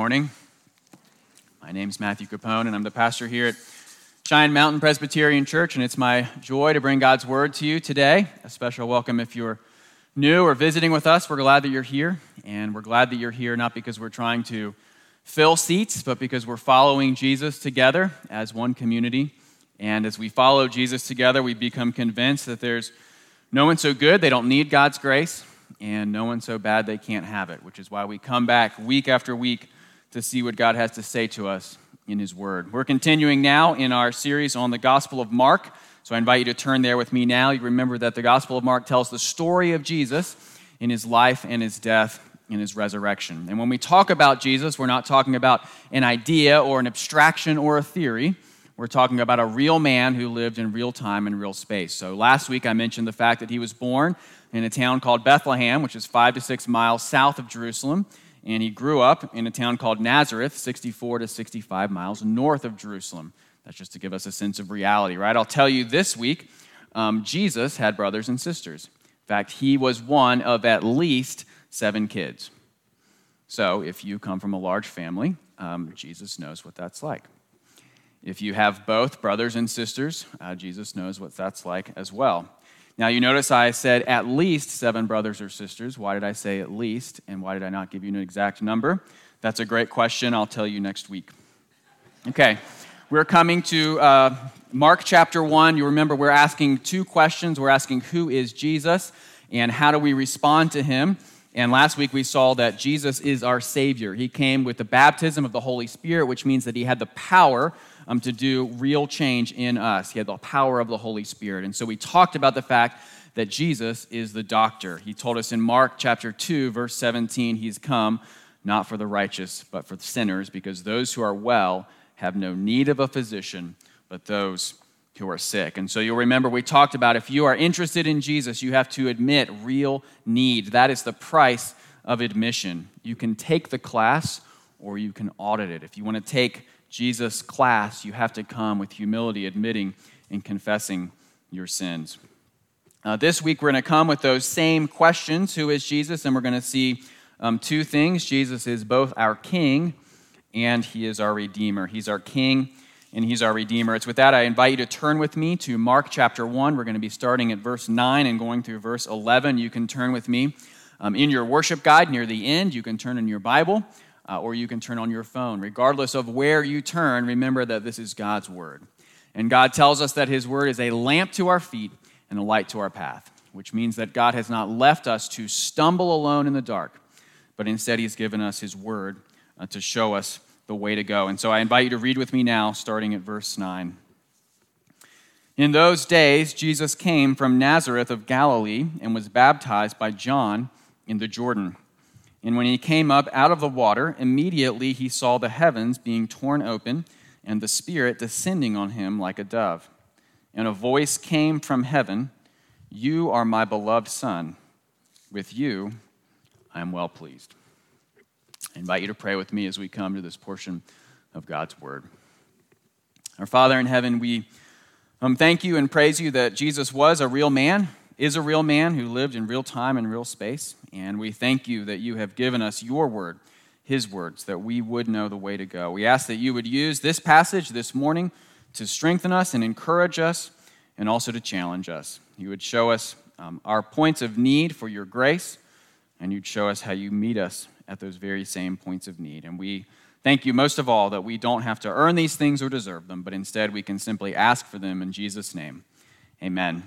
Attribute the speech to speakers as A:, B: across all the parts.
A: morning. My name is Matthew Capone, and I'm the pastor here at Cheyenne Mountain Presbyterian Church, and it's my joy to bring God's word to you today. A special welcome if you're new or visiting with us. We're glad that you're here, and we're glad that you're here not because we're trying to fill seats, but because we're following Jesus together as one community. And as we follow Jesus together, we become convinced that there's no one so good they don't need God's grace, and no one so bad they can't have it, which is why we come back week after week to see what God has to say to us in His Word. We're continuing now in our series on the Gospel of Mark. So I invite you to turn there with me now. You remember that the Gospel of Mark tells the story of Jesus in his life and his death and his resurrection. And when we talk about Jesus, we're not talking about an idea or an abstraction or a theory. We're talking about a real man who lived in real time and real space. So last week I mentioned the fact that he was born in a town called Bethlehem, which is five to six miles south of Jerusalem and he grew up in a town called Nazareth, 64 to 65 miles north of Jerusalem. That's just to give us a sense of reality, right? I'll tell you this week, um, Jesus had brothers and sisters. In fact, he was one of at least seven kids. So if you come from a large family, um, Jesus knows what that's like. If you have both brothers and sisters, uh, Jesus knows what that's like as well. Now, you notice I said at least seven brothers or sisters. Why did I say at least? And why did I not give you an exact number? That's a great question. I'll tell you next week. Okay, we're coming to uh, Mark chapter 1. You remember we're asking two questions. We're asking, Who is Jesus? And how do we respond to him? And last week we saw that Jesus is our Savior. He came with the baptism of the Holy Spirit, which means that he had the power um, to do real change in us. He had the power of the Holy Spirit. And so we talked about the fact that Jesus is the doctor. He told us in Mark chapter 2, verse 17, He's come not for the righteous, but for sinners, because those who are well have no need of a physician, but those who are sick. And so you'll remember we talked about if you are interested in Jesus, you have to admit real need. That is the price of admission. You can take the class or you can audit it. If you want to take Jesus' class, you have to come with humility, admitting and confessing your sins. Uh, this week, we're going to come with those same questions Who is Jesus? And we're going to see um, two things Jesus is both our King and He is our Redeemer. He's our King and He's our Redeemer. It's with that I invite you to turn with me to Mark chapter 1. We're going to be starting at verse 9 and going through verse 11. You can turn with me um, in your worship guide near the end. You can turn in your Bible uh, or you can turn on your phone. Regardless of where you turn, remember that this is God's Word. And God tells us that His Word is a lamp to our feet and a light to our path, which means that God has not left us to stumble alone in the dark, but instead He's given us His Word uh, to show us the way to go. And so I invite you to read with me now, starting at verse 9. In those days, Jesus came from Nazareth of Galilee and was baptized by John in the Jordan. And when he came up out of the water, immediately he saw the heavens being torn open and the Spirit descending on him like a dove. And a voice came from heaven You are my beloved Son. With you I am well pleased. I invite you to pray with me as we come to this portion of God's Word. Our Father in heaven, we um, thank you and praise you that Jesus was a real man is a real man who lived in real time and real space. And we thank you that you have given us your word, his words, that we would know the way to go. We ask that you would use this passage this morning to strengthen us and encourage us and also to challenge us. You would show us um, our points of need for your grace, and you'd show us how you meet us at those very same points of need. And we thank you most of all that we don't have to earn these things or deserve them, but instead we can simply ask for them in Jesus' name. Amen.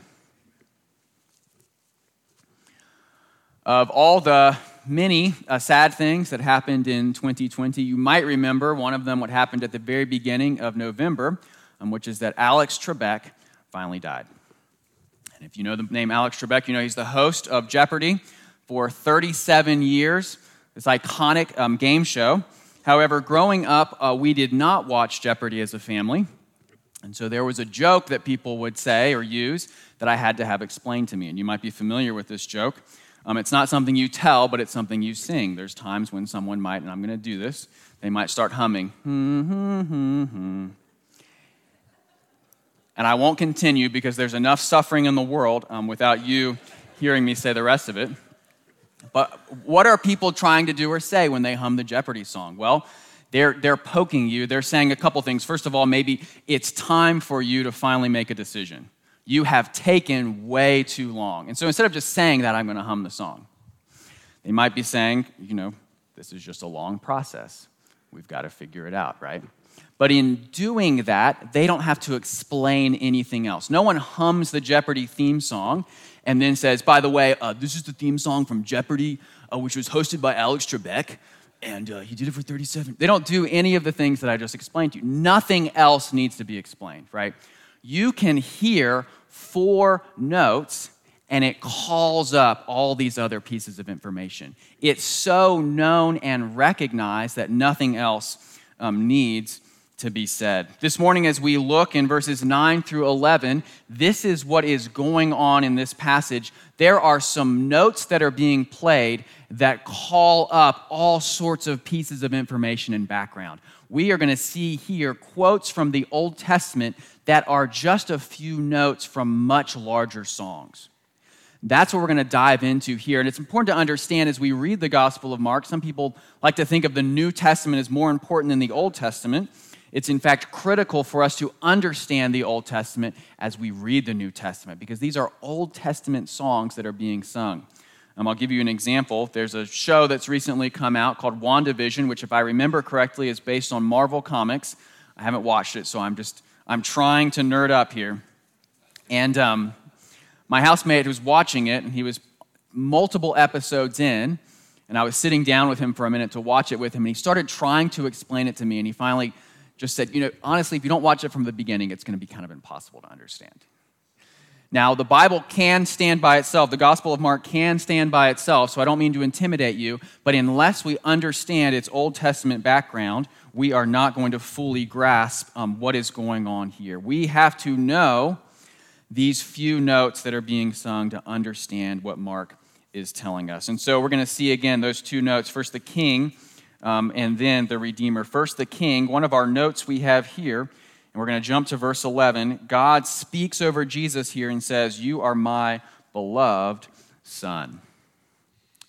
A: Of all the many uh, sad things that happened in 2020, you might remember one of them, what happened at the very beginning of November, um, which is that Alex Trebek finally died. And if you know the name Alex Trebek, you know he's the host of Jeopardy for 37 years, this iconic um, game show. However, growing up, uh, we did not watch Jeopardy as a family. And so there was a joke that people would say or use that I had to have explained to me. And you might be familiar with this joke. Um, it's not something you tell, but it's something you sing. There's times when someone might, and I'm going to do this, they might start humming. And I won't continue because there's enough suffering in the world um, without you hearing me say the rest of it. But what are people trying to do or say when they hum the Jeopardy song? Well, they're, they're poking you. They're saying a couple things. First of all, maybe it's time for you to finally make a decision. You have taken way too long. And so instead of just saying that, I'm going to hum the song, they might be saying, you know, this is just a long process. We've got to figure it out, right? But in doing that, they don't have to explain anything else. No one hums the Jeopardy theme song and then says, by the way, uh, this is the theme song from Jeopardy, uh, which was hosted by Alex Trebek, and uh, he did it for 37. They don't do any of the things that I just explained to you. Nothing else needs to be explained, right? You can hear four notes and it calls up all these other pieces of information. It's so known and recognized that nothing else um, needs to be said. This morning, as we look in verses 9 through 11, this is what is going on in this passage. There are some notes that are being played that call up all sorts of pieces of information and background. We are going to see here quotes from the Old Testament that are just a few notes from much larger songs. That's what we're going to dive into here. And it's important to understand as we read the Gospel of Mark, some people like to think of the New Testament as more important than the Old Testament. It's in fact critical for us to understand the Old Testament as we read the New Testament because these are Old Testament songs that are being sung. Um, I'll give you an example. There's a show that's recently come out called WandaVision, which, if I remember correctly, is based on Marvel Comics. I haven't watched it, so I'm just I'm trying to nerd up here. And um, my housemate was watching it, and he was multiple episodes in, and I was sitting down with him for a minute to watch it with him, and he started trying to explain it to me, and he finally just said, You know, honestly, if you don't watch it from the beginning, it's going to be kind of impossible to understand. Now, the Bible can stand by itself. The Gospel of Mark can stand by itself, so I don't mean to intimidate you, but unless we understand its Old Testament background, we are not going to fully grasp um, what is going on here. We have to know these few notes that are being sung to understand what Mark is telling us. And so we're going to see again those two notes first, the king um, and then the Redeemer. First, the king. One of our notes we have here, and we're going to jump to verse 11. God speaks over Jesus here and says, You are my beloved son.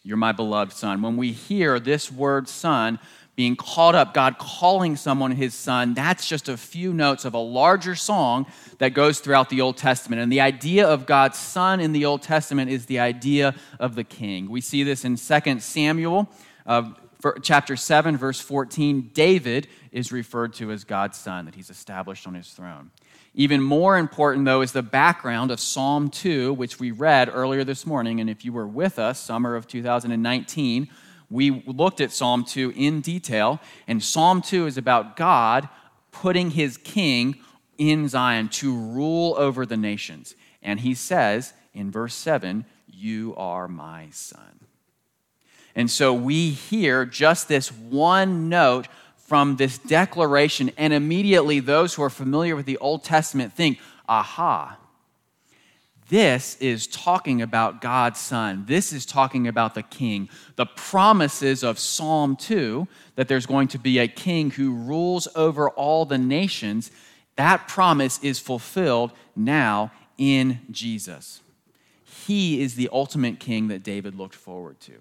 A: You're my beloved son. When we hear this word son, being called up, God calling someone his son, that's just a few notes of a larger song that goes throughout the Old Testament. And the idea of God's son in the Old Testament is the idea of the king. We see this in 2 Samuel uh, chapter 7, verse 14, David is referred to as God's son, that he's established on his throne. Even more important, though, is the background of Psalm 2, which we read earlier this morning. And if you were with us, summer of 2019, we looked at Psalm 2 in detail. And Psalm 2 is about God putting his king in Zion to rule over the nations. And he says in verse 7, You are my son. And so we hear just this one note from this declaration, and immediately those who are familiar with the Old Testament think, aha, this is talking about God's Son. This is talking about the King. The promises of Psalm 2 that there's going to be a King who rules over all the nations, that promise is fulfilled now in Jesus. He is the ultimate King that David looked forward to.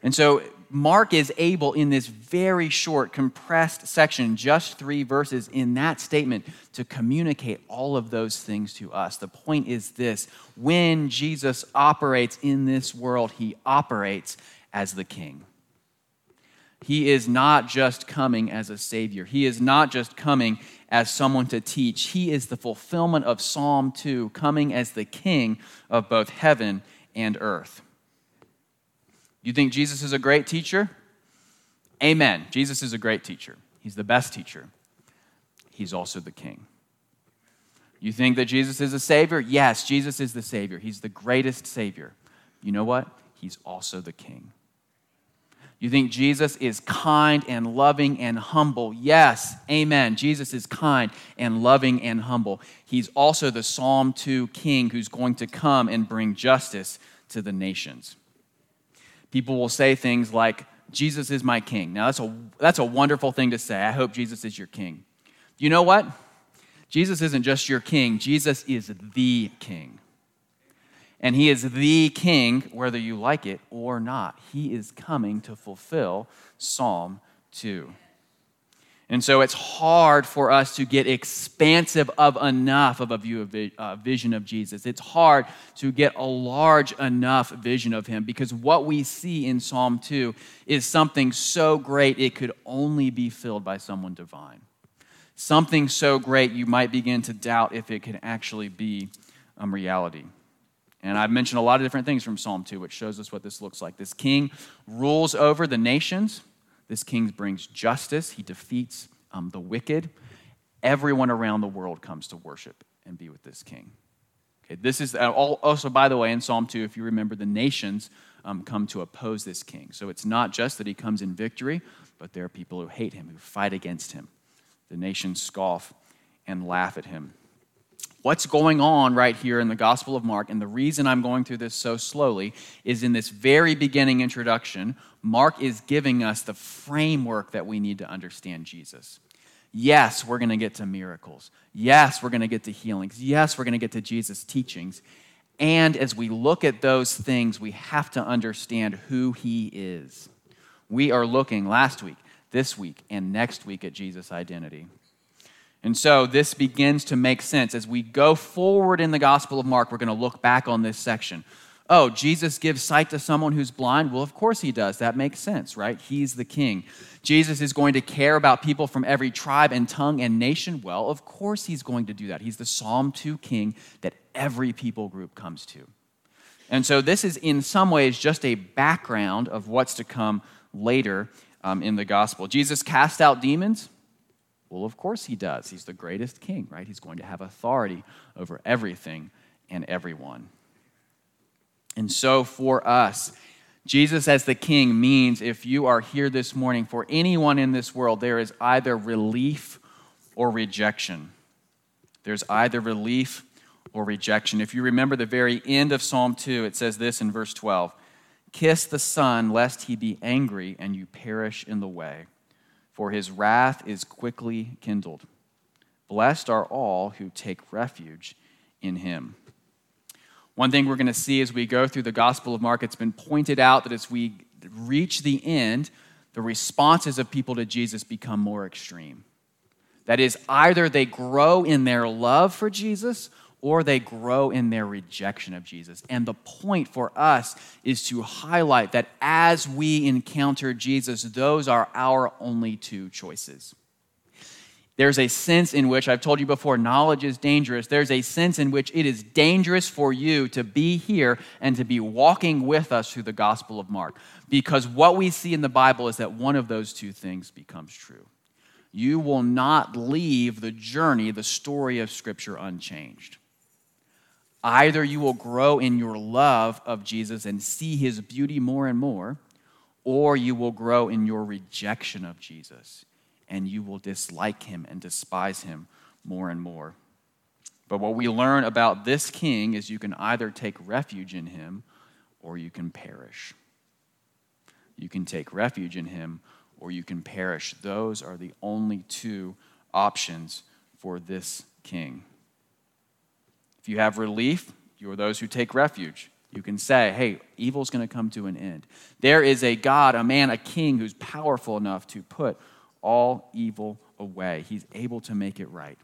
A: And so Mark is able, in this very short, compressed section, just three verses in that statement, to communicate all of those things to us. The point is this when Jesus operates in this world, he operates as the king. He is not just coming as a savior. He is not just coming as someone to teach. He is the fulfillment of Psalm 2, coming as the king of both heaven and earth. You think Jesus is a great teacher? Amen. Jesus is a great teacher. He's the best teacher. He's also the king. You think that Jesus is a savior? Yes, Jesus is the savior. He's the greatest savior. You know what? He's also the king. You think Jesus is kind and loving and humble? Yes, amen. Jesus is kind and loving and humble. He's also the Psalm 2 king who's going to come and bring justice to the nations people will say things like, Jesus is my king. Now, that's a, that's a wonderful thing to say. I hope Jesus is your king. You know what? Jesus isn't just your king, Jesus is the king. And he is the king, whether you like it or not. He is coming to fulfill Psalm 2. And so it's hard for us to get expansive of enough of a view of uh, vision of Jesus. It's hard to get a large enough vision of him because what we see in Psalm 2 is something so great it could only be filled by someone divine. Something so great you might begin to doubt if it can actually be a um, reality. And I've mentioned a lot of different things from Psalm 2, which shows us what this looks like. This king rules over the nations this king brings justice, he defeats um, the wicked. Everyone around the world comes to worship and be with this king. Okay, this is uh, also, by the way, in Psalm 2, if you remember, the nations um, come to oppose this king. So it's not just that he comes in victory, but there are people who hate him, who fight against him. The nations scoff and laugh at him what's going on right here in the Gospel of Mark, and the reason I'm going through this so slowly is in this very beginning introduction, Mark is giving us the framework that we need to understand Jesus. Yes, we're going to get to miracles. Yes, we're going to get to healings. Yes, we're going to get to Jesus' teachings. And as we look at those things, we have to understand who he is. We are looking last week, this week, and next week at Jesus' identity. And so this begins to make sense. As we go forward in the Gospel of Mark, we're going to look back on this section. Oh, Jesus gives sight to someone who's blind? Well, of course he does. That makes sense, right? He's the king. Jesus is going to care about people from every tribe and tongue and nation? Well, of course he's going to do that. He's the Psalm 2 king that every people group comes to. And so this is, in some ways, just a background of what's to come later um, in the gospel. Jesus cast out demons. Well, of course he does. He's the greatest king, right? He's going to have authority over everything and everyone. And so for us, Jesus as the king means if you are here this morning, for anyone in this world, there is either relief or rejection. There's either relief or rejection. If you remember the very end of Psalm 2, it says this in verse 12 Kiss the Son, lest he be angry and you perish in the way for his wrath is quickly kindled. Blessed are all who take refuge in him. One thing we're going to see as we go through the Gospel of Mark, it's been pointed out that as we reach the end, the responses of people to Jesus become more extreme. That is, either they grow in their love for Jesus or they grow in their rejection of Jesus. And the point for us is to highlight that as we encounter Jesus, those are our only two choices. There's a sense in which, I've told you before, knowledge is dangerous. There's a sense in which it is dangerous for you to be here and to be walking with us through the Gospel of Mark. Because what we see in the Bible is that one of those two things becomes true. You will not leave the journey, the story of Scripture unchanged. Either you will grow in your love of Jesus and see his beauty more and more, or you will grow in your rejection of Jesus and you will dislike him and despise him more and more. But what we learn about this king is you can either take refuge in him or you can perish. You can take refuge in him or you can perish. Those are the only two options for this king. If you have relief, you are those who take refuge. You can say, hey, evil's going to come to an end. There is a God, a man, a king who's powerful enough to put all evil away. He's able to make it right.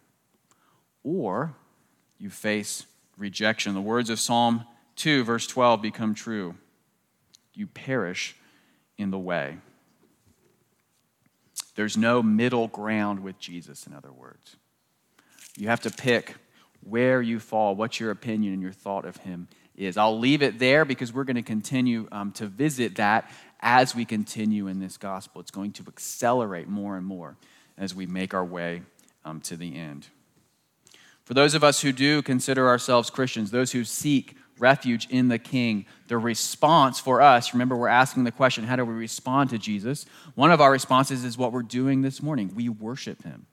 A: Or you face rejection. The words of Psalm 2, verse 12, become true. You perish in the way. There's no middle ground with Jesus, in other words. You have to pick where you fall, what your opinion and your thought of him is. I'll leave it there because we're going to continue um, to visit that as we continue in this gospel. It's going to accelerate more and more as we make our way um, to the end. For those of us who do consider ourselves Christians, those who seek refuge in the King, the response for us, remember, we're asking the question how do we respond to Jesus? One of our responses is what we're doing this morning we worship him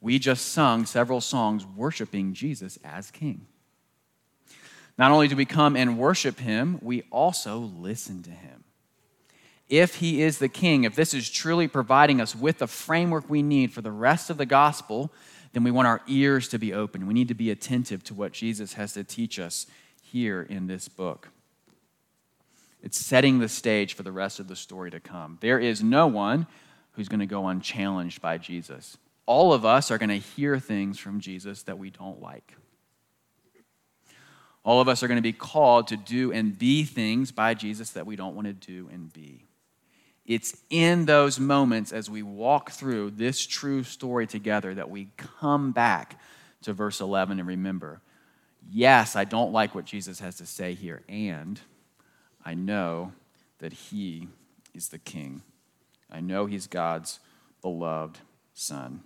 A: we just sung several songs worshiping Jesus as King. Not only do we come and worship him, we also listen to him. If he is the king, if this is truly providing us with the framework we need for the rest of the gospel, then we want our ears to be open. We need to be attentive to what Jesus has to teach us here in this book. It's setting the stage for the rest of the story to come. There is no one who's going to go unchallenged by Jesus. All of us are going to hear things from Jesus that we don't like. All of us are going to be called to do and be things by Jesus that we don't want to do and be. It's in those moments as we walk through this true story together that we come back to verse 11 and remember yes, I don't like what Jesus has to say here, and I know that he is the king. I know he's God's beloved son.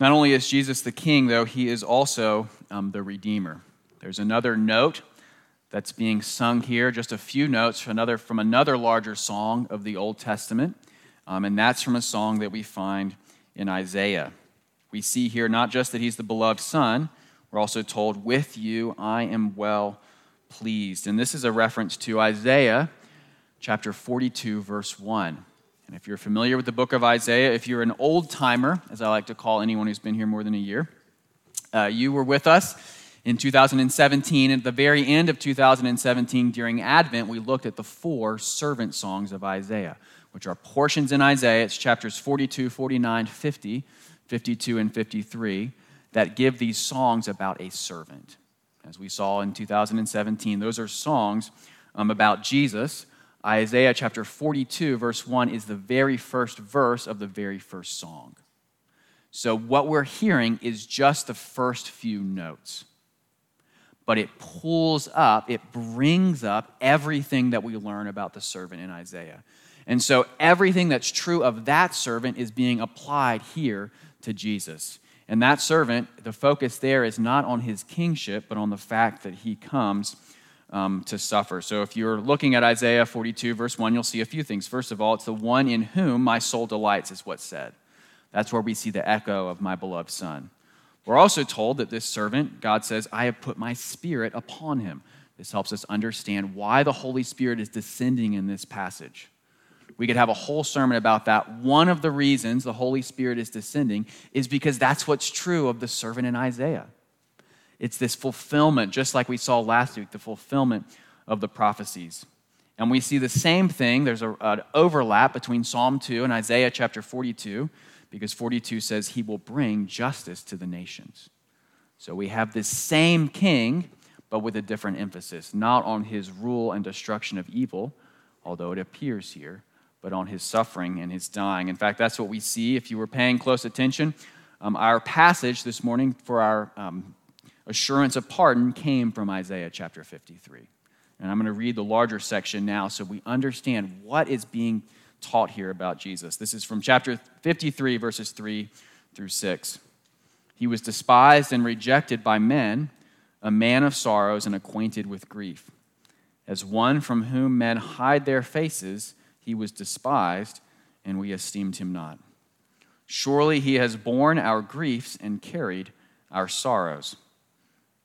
A: Not only is Jesus the king, though, he is also um, the redeemer. There's another note that's being sung here, just a few notes from another, from another larger song of the Old Testament, um, and that's from a song that we find in Isaiah. We see here not just that he's the beloved son, we're also told, With you I am well pleased. And this is a reference to Isaiah chapter 42, verse 1. And if you're familiar with the book of Isaiah, if you're an old timer, as I like to call anyone who's been here more than a year, uh, you were with us in 2017, at the very end of 2017, during Advent, we looked at the four servant songs of Isaiah, which are portions in Isaiah. It's chapters 42, 49, 50, 52, and 53 that give these songs about a servant. As we saw in 2017, those are songs um, about Jesus. Isaiah chapter 42, verse 1, is the very first verse of the very first song. So, what we're hearing is just the first few notes but it pulls up, it brings up everything that we learn about the servant in Isaiah. And so everything that's true of that servant is being applied here to Jesus. And that servant, the focus there is not on his kingship, but on the fact that he comes um, to suffer. So if you're looking at Isaiah 42, verse 1, you'll see a few things. First of all, it's the one in whom my soul delights, is what's said. That's where we see the echo of my beloved son. We're also told that this servant, God says, I have put my spirit upon him. This helps us understand why the Holy Spirit is descending in this passage. We could have a whole sermon about that. One of the reasons the Holy Spirit is descending is because that's what's true of the servant in Isaiah. It's this fulfillment, just like we saw last week, the fulfillment of the prophecies. And we see the same thing. There's an overlap between Psalm 2 and Isaiah chapter 42 because 42 says he will bring justice to the nations. So we have this same king, but with a different emphasis, not on his rule and destruction of evil, although it appears here, but on his suffering and his dying. In fact, that's what we see if you were paying close attention. Um, our passage this morning for our um, assurance of pardon came from Isaiah chapter 53. And I'm going to read the larger section now so we understand what is being taught here about Jesus. This is from chapter 53, verses 3 through 6. He was despised and rejected by men, a man of sorrows and acquainted with grief. As one from whom men hide their faces, he was despised, and we esteemed him not. Surely he has borne our griefs and carried our sorrows.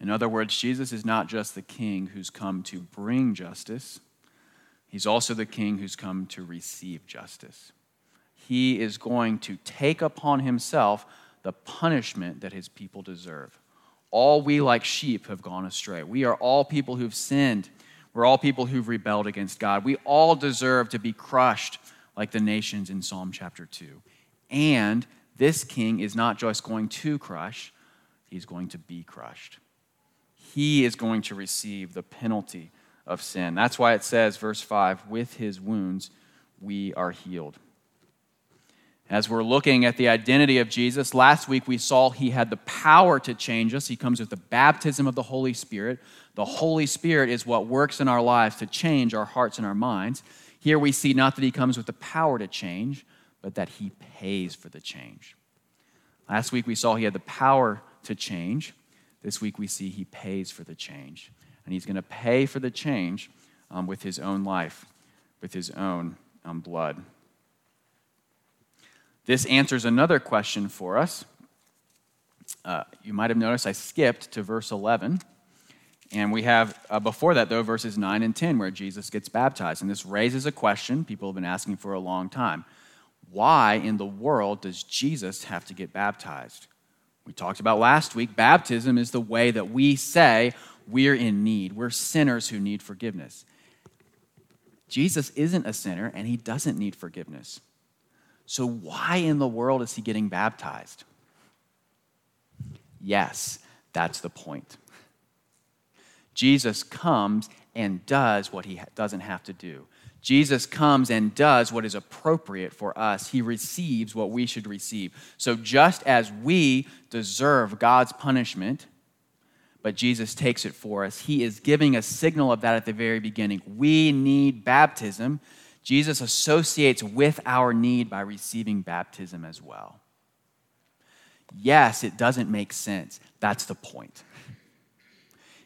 A: In other words, Jesus is not just the king who's come to bring justice He's also the king who's come to receive justice. He is going to take upon himself the punishment that his people deserve. All we, like sheep, have gone astray. We are all people who've sinned. We're all people who've rebelled against God. We all deserve to be crushed like the nations in Psalm chapter 2. And this king is not just going to crush, he's going to be crushed. He is going to receive the penalty of sin. That's why it says, verse 5, with his wounds we are healed. As we're looking at the identity of Jesus, last week we saw he had the power to change us. He comes with the baptism of the Holy Spirit. The Holy Spirit is what works in our lives to change our hearts and our minds. Here we see not that he comes with the power to change, but that he pays for the change. Last week we saw he had the power to change. This week we see he pays for the change. And he's going to pay for the change um, with his own life, with his own um, blood. This answers another question for us. Uh, you might have noticed I skipped to verse 11. And we have, uh, before that, though, verses 9 and 10, where Jesus gets baptized. And this raises a question people have been asking for a long time. Why in the world does Jesus have to get baptized? We talked about last week, baptism is the way that we say we're in need. We're sinners who need forgiveness. Jesus isn't a sinner and he doesn't need forgiveness. So, why in the world is he getting baptized? Yes, that's the point. Jesus comes and does what he doesn't have to do. Jesus comes and does what is appropriate for us. He receives what we should receive. So, just as we deserve God's punishment, but Jesus takes it for us, He is giving a signal of that at the very beginning. We need baptism. Jesus associates with our need by receiving baptism as well. Yes, it doesn't make sense. That's the point.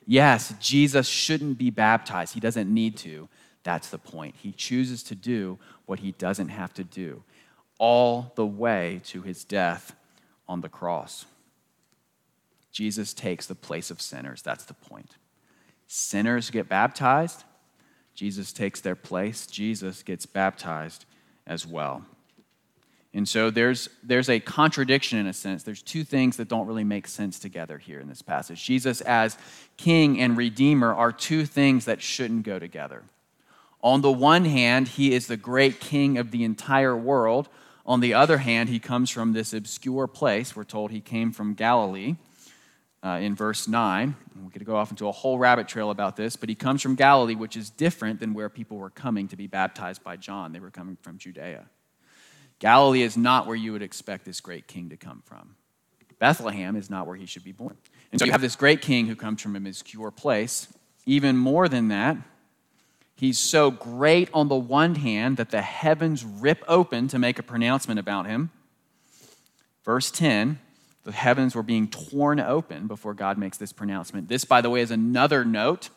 A: Yes, Jesus shouldn't be baptized. He doesn't need to. That's the point. He chooses to do what he doesn't have to do, all the way to his death on the cross. Jesus takes the place of sinners. That's the point. Sinners get baptized, Jesus takes their place. Jesus gets baptized as well. And so there's, there's a contradiction in a sense. There's two things that don't really make sense together here in this passage. Jesus, as king and redeemer, are two things that shouldn't go together. On the one hand, he is the great king of the entire world. On the other hand, he comes from this obscure place. We're told he came from Galilee uh, in verse 9. We could go off into a whole rabbit trail about this, but he comes from Galilee, which is different than where people were coming to be baptized by John. They were coming from Judea. Galilee is not where you would expect this great king to come from. Bethlehem is not where he should be born. And so you have this great king who comes from a obscure place. Even more than that, he's so great on the one hand that the heavens rip open to make a pronouncement about him. Verse 10 the heavens were being torn open before God makes this pronouncement. This, by the way, is another note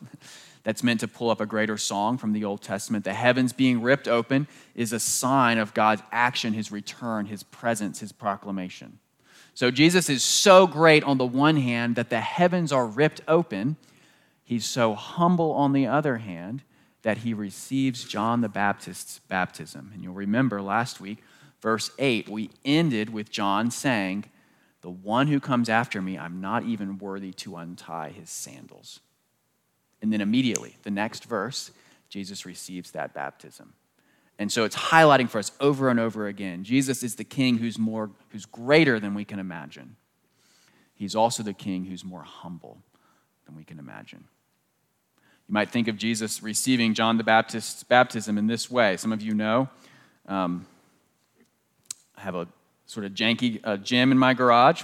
A: that's meant to pull up a greater song from the Old Testament. The heavens being ripped open is a sign of God's action, his return, his presence, his proclamation. So Jesus is so great on the one hand that the heavens are ripped open. He's so humble on the other hand that he receives John the Baptist's baptism. And you'll remember last week, verse 8, we ended with John saying, The one who comes after me, I'm not even worthy to untie his sandals. And then immediately, the next verse, Jesus receives that baptism. And so it's highlighting for us over and over again Jesus is the king who's more who's greater than we can imagine. He's also the king who's more humble than we can imagine. You might think of Jesus receiving John the Baptist's baptism in this way. Some of you know um, I have a sort of janky uh, gym in my garage,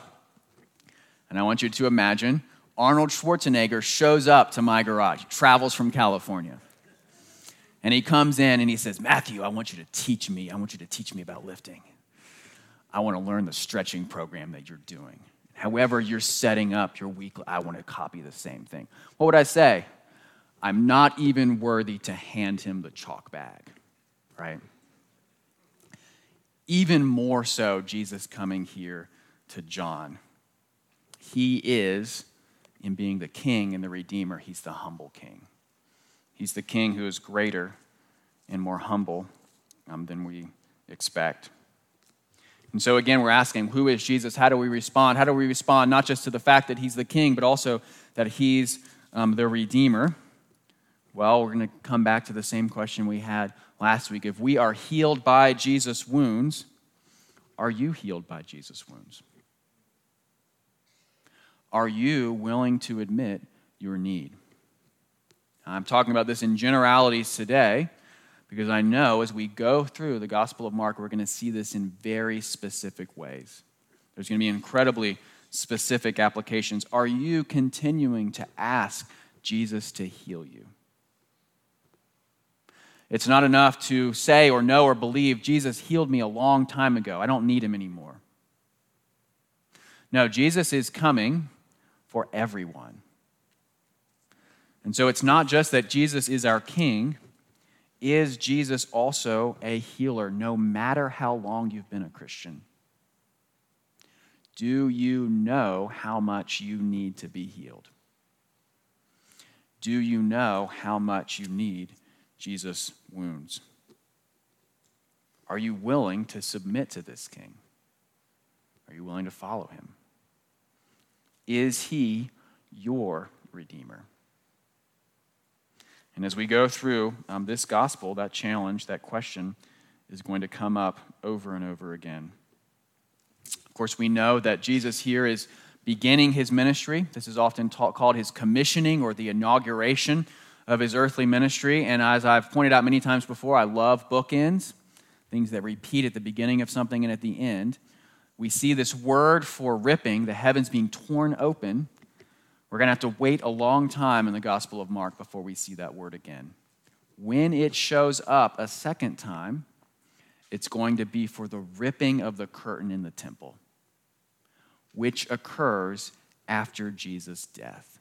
A: and I want you to imagine Arnold Schwarzenegger shows up to my garage, travels from California. And he comes in and he says, Matthew, I want you to teach me. I want you to teach me about lifting. I want to learn the stretching program that you're doing. However, you're setting up your week, I want to copy the same thing. What would I say? I'm not even worthy to hand him the chalk bag, right? Even more so, Jesus coming here to John. He is in being the king and the redeemer, he's the humble king. He's the king who is greater and more humble um, than we expect. And so, again, we're asking, who is Jesus? How do we respond? How do we respond not just to the fact that he's the king, but also that he's um, the redeemer? Well, we're going to come back to the same question we had last week. If we are healed by Jesus' wounds, are you healed by Jesus' wounds? Are you willing to admit your need? I'm talking about this in generalities today because I know as we go through the Gospel of Mark, we're going to see this in very specific ways. There's going to be incredibly specific applications. Are you continuing to ask Jesus to heal you? It's not enough to say or know or believe, Jesus healed me a long time ago. I don't need him anymore. No, Jesus is coming for everyone. And so it's not just that Jesus is our king, is Jesus also a healer, no matter how long you've been a Christian? Do you know how much you need to be healed? Do you know how much you need Jesus' wounds? Are you willing to submit to this king? Are you willing to follow him? Is he your redeemer? And as we go through um, this gospel, that challenge, that question is going to come up over and over again. Of course, we know that Jesus here is beginning his ministry. This is often called his commissioning or the inauguration of his earthly ministry. And as I've pointed out many times before, I love bookends, things that repeat at the beginning of something and at the end. We see this word for ripping, the heavens being torn open, we're going to have to wait a long time in the Gospel of Mark before we see that word again. When it shows up a second time, it's going to be for the ripping of the curtain in the temple, which occurs after Jesus' death.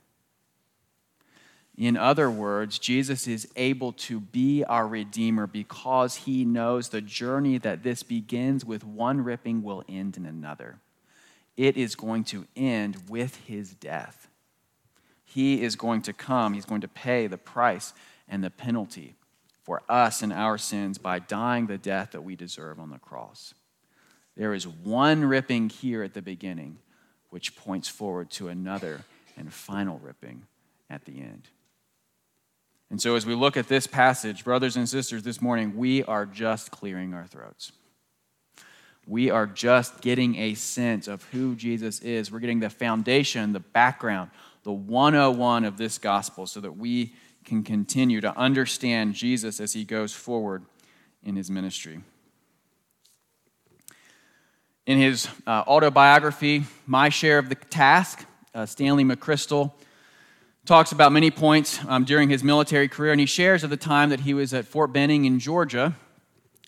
A: In other words, Jesus is able to be our Redeemer because he knows the journey that this begins with one ripping will end in another. It is going to end with his death. He is going to come, He's going to pay the price and the penalty for us and our sins by dying the death that we deserve on the cross. There is one ripping here at the beginning, which points forward to another and final ripping at the end. And so, as we look at this passage, brothers and sisters, this morning, we are just clearing our throats. We are just getting a sense of who Jesus is. We're getting the foundation, the background the 101 of this gospel so that we can continue to understand Jesus as he goes forward in his ministry. In his uh, autobiography, My Share of the Task, uh, Stanley McChrystal talks about many points um, during his military career, and he shares of the time that he was at Fort Benning in Georgia.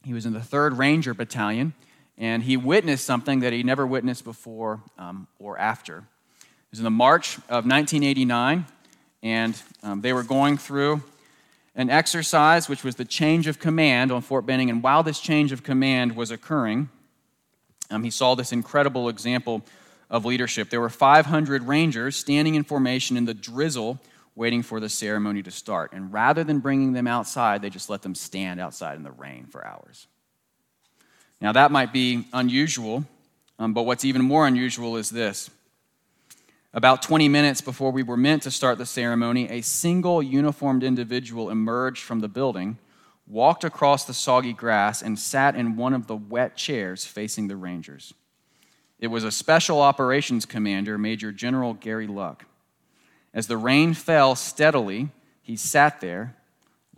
A: He was in the 3rd Ranger Battalion, and he witnessed something that he never witnessed before um, or after. It was in the March of 1989, and um, they were going through an exercise which was the change of command on Fort Benning. And while this change of command was occurring, um, he saw this incredible example of leadership. There were 500 Rangers standing in formation in the drizzle, waiting for the ceremony to start. And rather than bringing them outside, they just let them stand outside in the rain for hours. Now, that might be unusual, um, but what's even more unusual is this about 20 minutes before we were meant to start the ceremony, a single uniformed individual emerged from the building, walked across the soggy grass, and sat in one of the wet chairs facing the Rangers. It was a special operations commander, Major General Gary Luck. As the rain fell steadily, he sat there,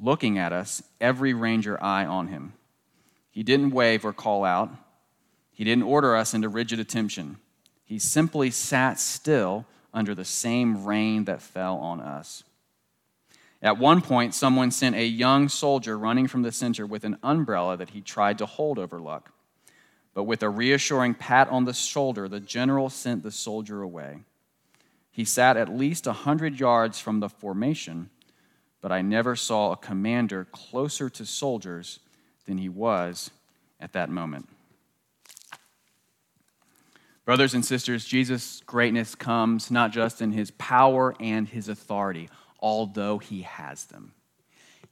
A: looking at us, every Ranger eye on him. He didn't wave or call out. He didn't order us into rigid attention. He simply sat still under the same rain that fell on us. At one point, someone sent a young soldier running from the center with an umbrella that he tried to hold over Luck. But with a reassuring pat on the shoulder, the general sent the soldier away. He sat at least a hundred yards from the formation, but I never saw a commander closer to soldiers than he was at that moment. Brothers and sisters, Jesus' greatness comes not just in his power and his authority, although he has them.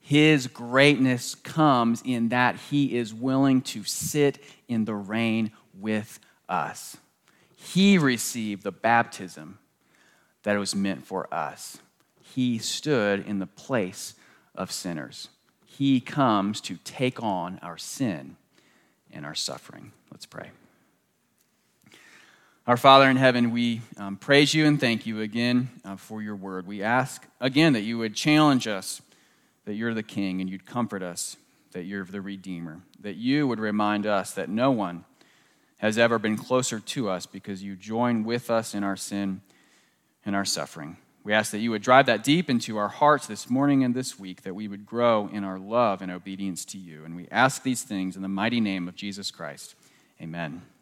A: His greatness comes in that he is willing to sit in the rain with us. He received the baptism that was meant for us. He stood in the place of sinners. He comes to take on our sin and our suffering. Let's pray. Our Father in heaven, we um, praise you and thank you again uh, for your word. We ask again that you would challenge us that you're the King and you'd comfort us that you're the Redeemer, that you would remind us that no one has ever been closer to us because you join with us in our sin and our suffering. We ask that you would drive that deep into our hearts this morning and this week, that we would grow in our love and obedience to you. And we ask these things in the mighty name of Jesus Christ. Amen.